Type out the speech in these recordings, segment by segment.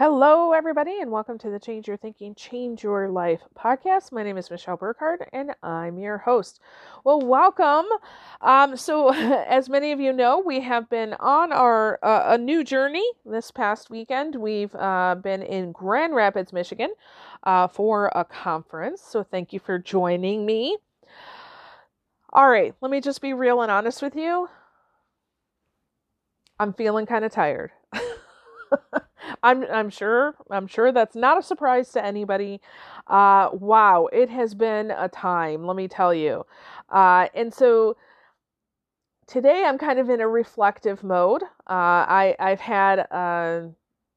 Hello, everybody, and welcome to the Change Your Thinking, Change Your Life podcast. My name is Michelle Burkhardt, and I'm your host. Well, welcome. Um, so, as many of you know, we have been on our uh, a new journey this past weekend. We've uh, been in Grand Rapids, Michigan, uh, for a conference. So, thank you for joining me. All right, let me just be real and honest with you. I'm feeling kind of tired. I'm I'm sure I'm sure that's not a surprise to anybody. Uh, wow, it has been a time, let me tell you. Uh, and so today I'm kind of in a reflective mode. Uh, I I've had uh,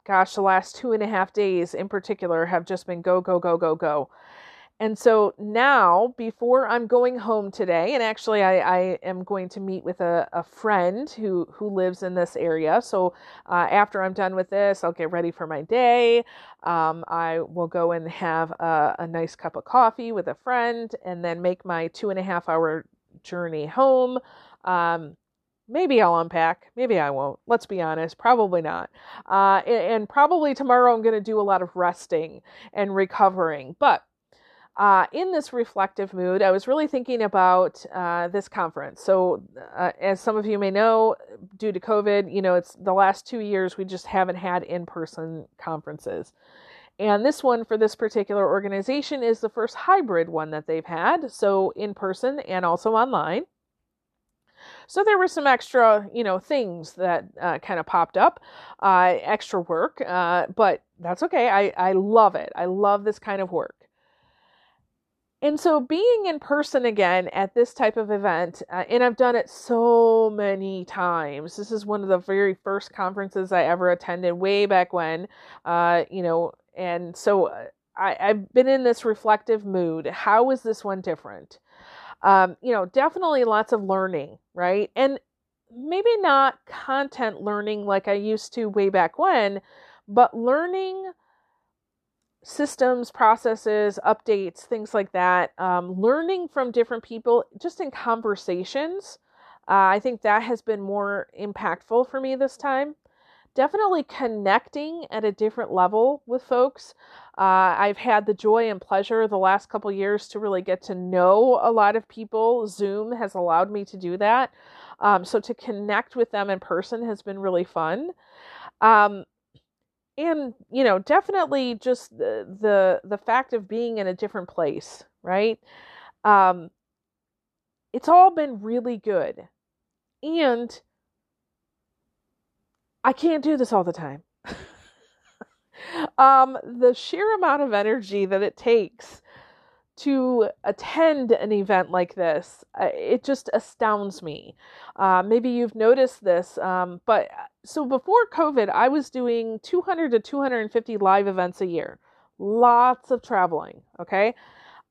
gosh the last two and a half days in particular have just been go go go go go. And so now, before I'm going home today, and actually I, I am going to meet with a, a friend who, who lives in this area. So uh, after I'm done with this, I'll get ready for my day. Um, I will go and have a, a nice cup of coffee with a friend and then make my two and a half hour journey home. Um, maybe I'll unpack. Maybe I won't. Let's be honest. Probably not. Uh, and, and probably tomorrow I'm going to do a lot of resting and recovering. But uh, in this reflective mood, I was really thinking about uh, this conference. So, uh, as some of you may know, due to COVID, you know, it's the last two years we just haven't had in person conferences. And this one for this particular organization is the first hybrid one that they've had, so in person and also online. So there were some extra, you know, things that uh, kind of popped up, uh, extra work, uh, but that's okay. I, I love it. I love this kind of work. And so being in person again at this type of event, uh, and I've done it so many times. This is one of the very first conferences I ever attended way back when, uh, you know, and so uh, I, I've been in this reflective mood. How is this one different? Um, you know, definitely lots of learning, right? And maybe not content learning like I used to way back when, but learning systems, processes, updates, things like that. Um, learning from different people just in conversations. Uh, I think that has been more impactful for me this time. Definitely connecting at a different level with folks. Uh, I've had the joy and pleasure the last couple years to really get to know a lot of people. Zoom has allowed me to do that. Um, so to connect with them in person has been really fun. Um, and you know definitely just the the the fact of being in a different place right? Um it's all been really good. And i can't do this all the time. Um the sheer amount of energy that it takes to attend an event like this. Uh, it just astounds me. Uh, maybe you've noticed this, um, but uh, so before COVID, I was doing 200 to 250 live events a year. Lots of traveling, okay?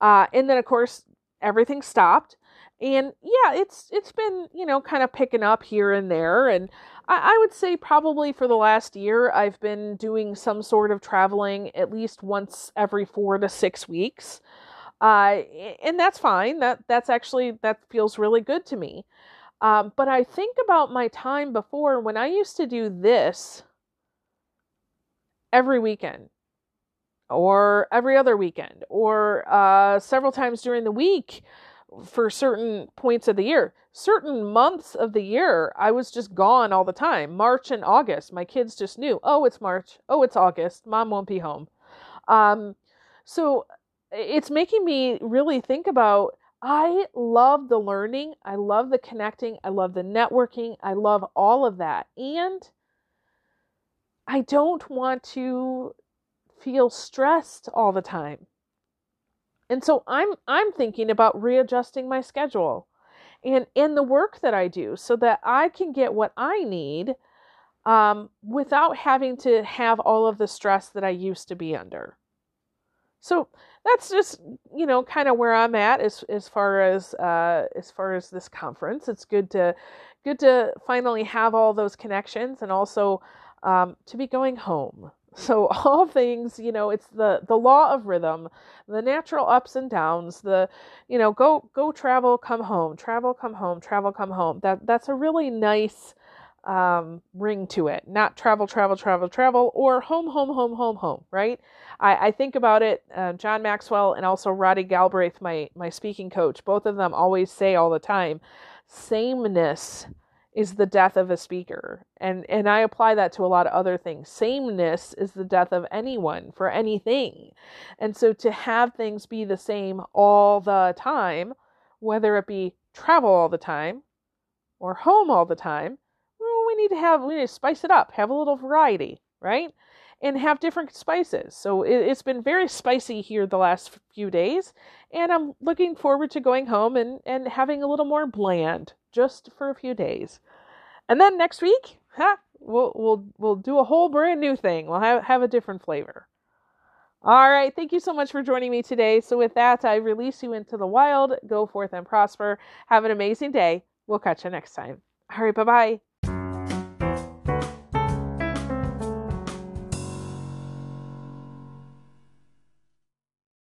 Uh, and then, of course, everything stopped. And yeah, it's it's been you know kind of picking up here and there, and I, I would say probably for the last year I've been doing some sort of traveling at least once every four to six weeks. Uh, and that's fine. That that's actually that feels really good to me. Um, but I think about my time before when I used to do this every weekend, or every other weekend, or uh, several times during the week for certain points of the year. Certain months of the year, I was just gone all the time. March and August, my kids just knew, oh, it's March, oh, it's August, mom won't be home. Um, so it's making me really think about I love the learning, I love the connecting, I love the networking, I love all of that. And I don't want to feel stressed all the time. And so I'm I'm thinking about readjusting my schedule and in the work that I do so that I can get what I need um, without having to have all of the stress that I used to be under. So that's just you know kind of where I'm at as as far as uh, as far as this conference. It's good to good to finally have all those connections and also um, to be going home. So all things, you know, it's the the law of rhythm, the natural ups and downs, the you know, go go travel, come home, travel, come home, travel, come home. That that's a really nice um, ring to it, not travel, travel, travel, travel, or home, home, home, home, home, right? I, I think about it, uh, John Maxwell and also Roddy Galbraith, my, my speaking coach, both of them always say all the time, sameness is the death of a speaker. And, and I apply that to a lot of other things. Sameness is the death of anyone for anything. And so to have things be the same all the time, whether it be travel all the time or home all the time, need to have, we need to spice it up, have a little variety, right? And have different spices. So it, it's been very spicy here the last few days, and I'm looking forward to going home and, and having a little more bland just for a few days. And then next week, huh, we'll we'll we'll do a whole brand new thing. We'll have have a different flavor. All right, thank you so much for joining me today. So with that, I release you into the wild. Go forth and prosper. Have an amazing day. We'll catch you next time. All right, bye-bye.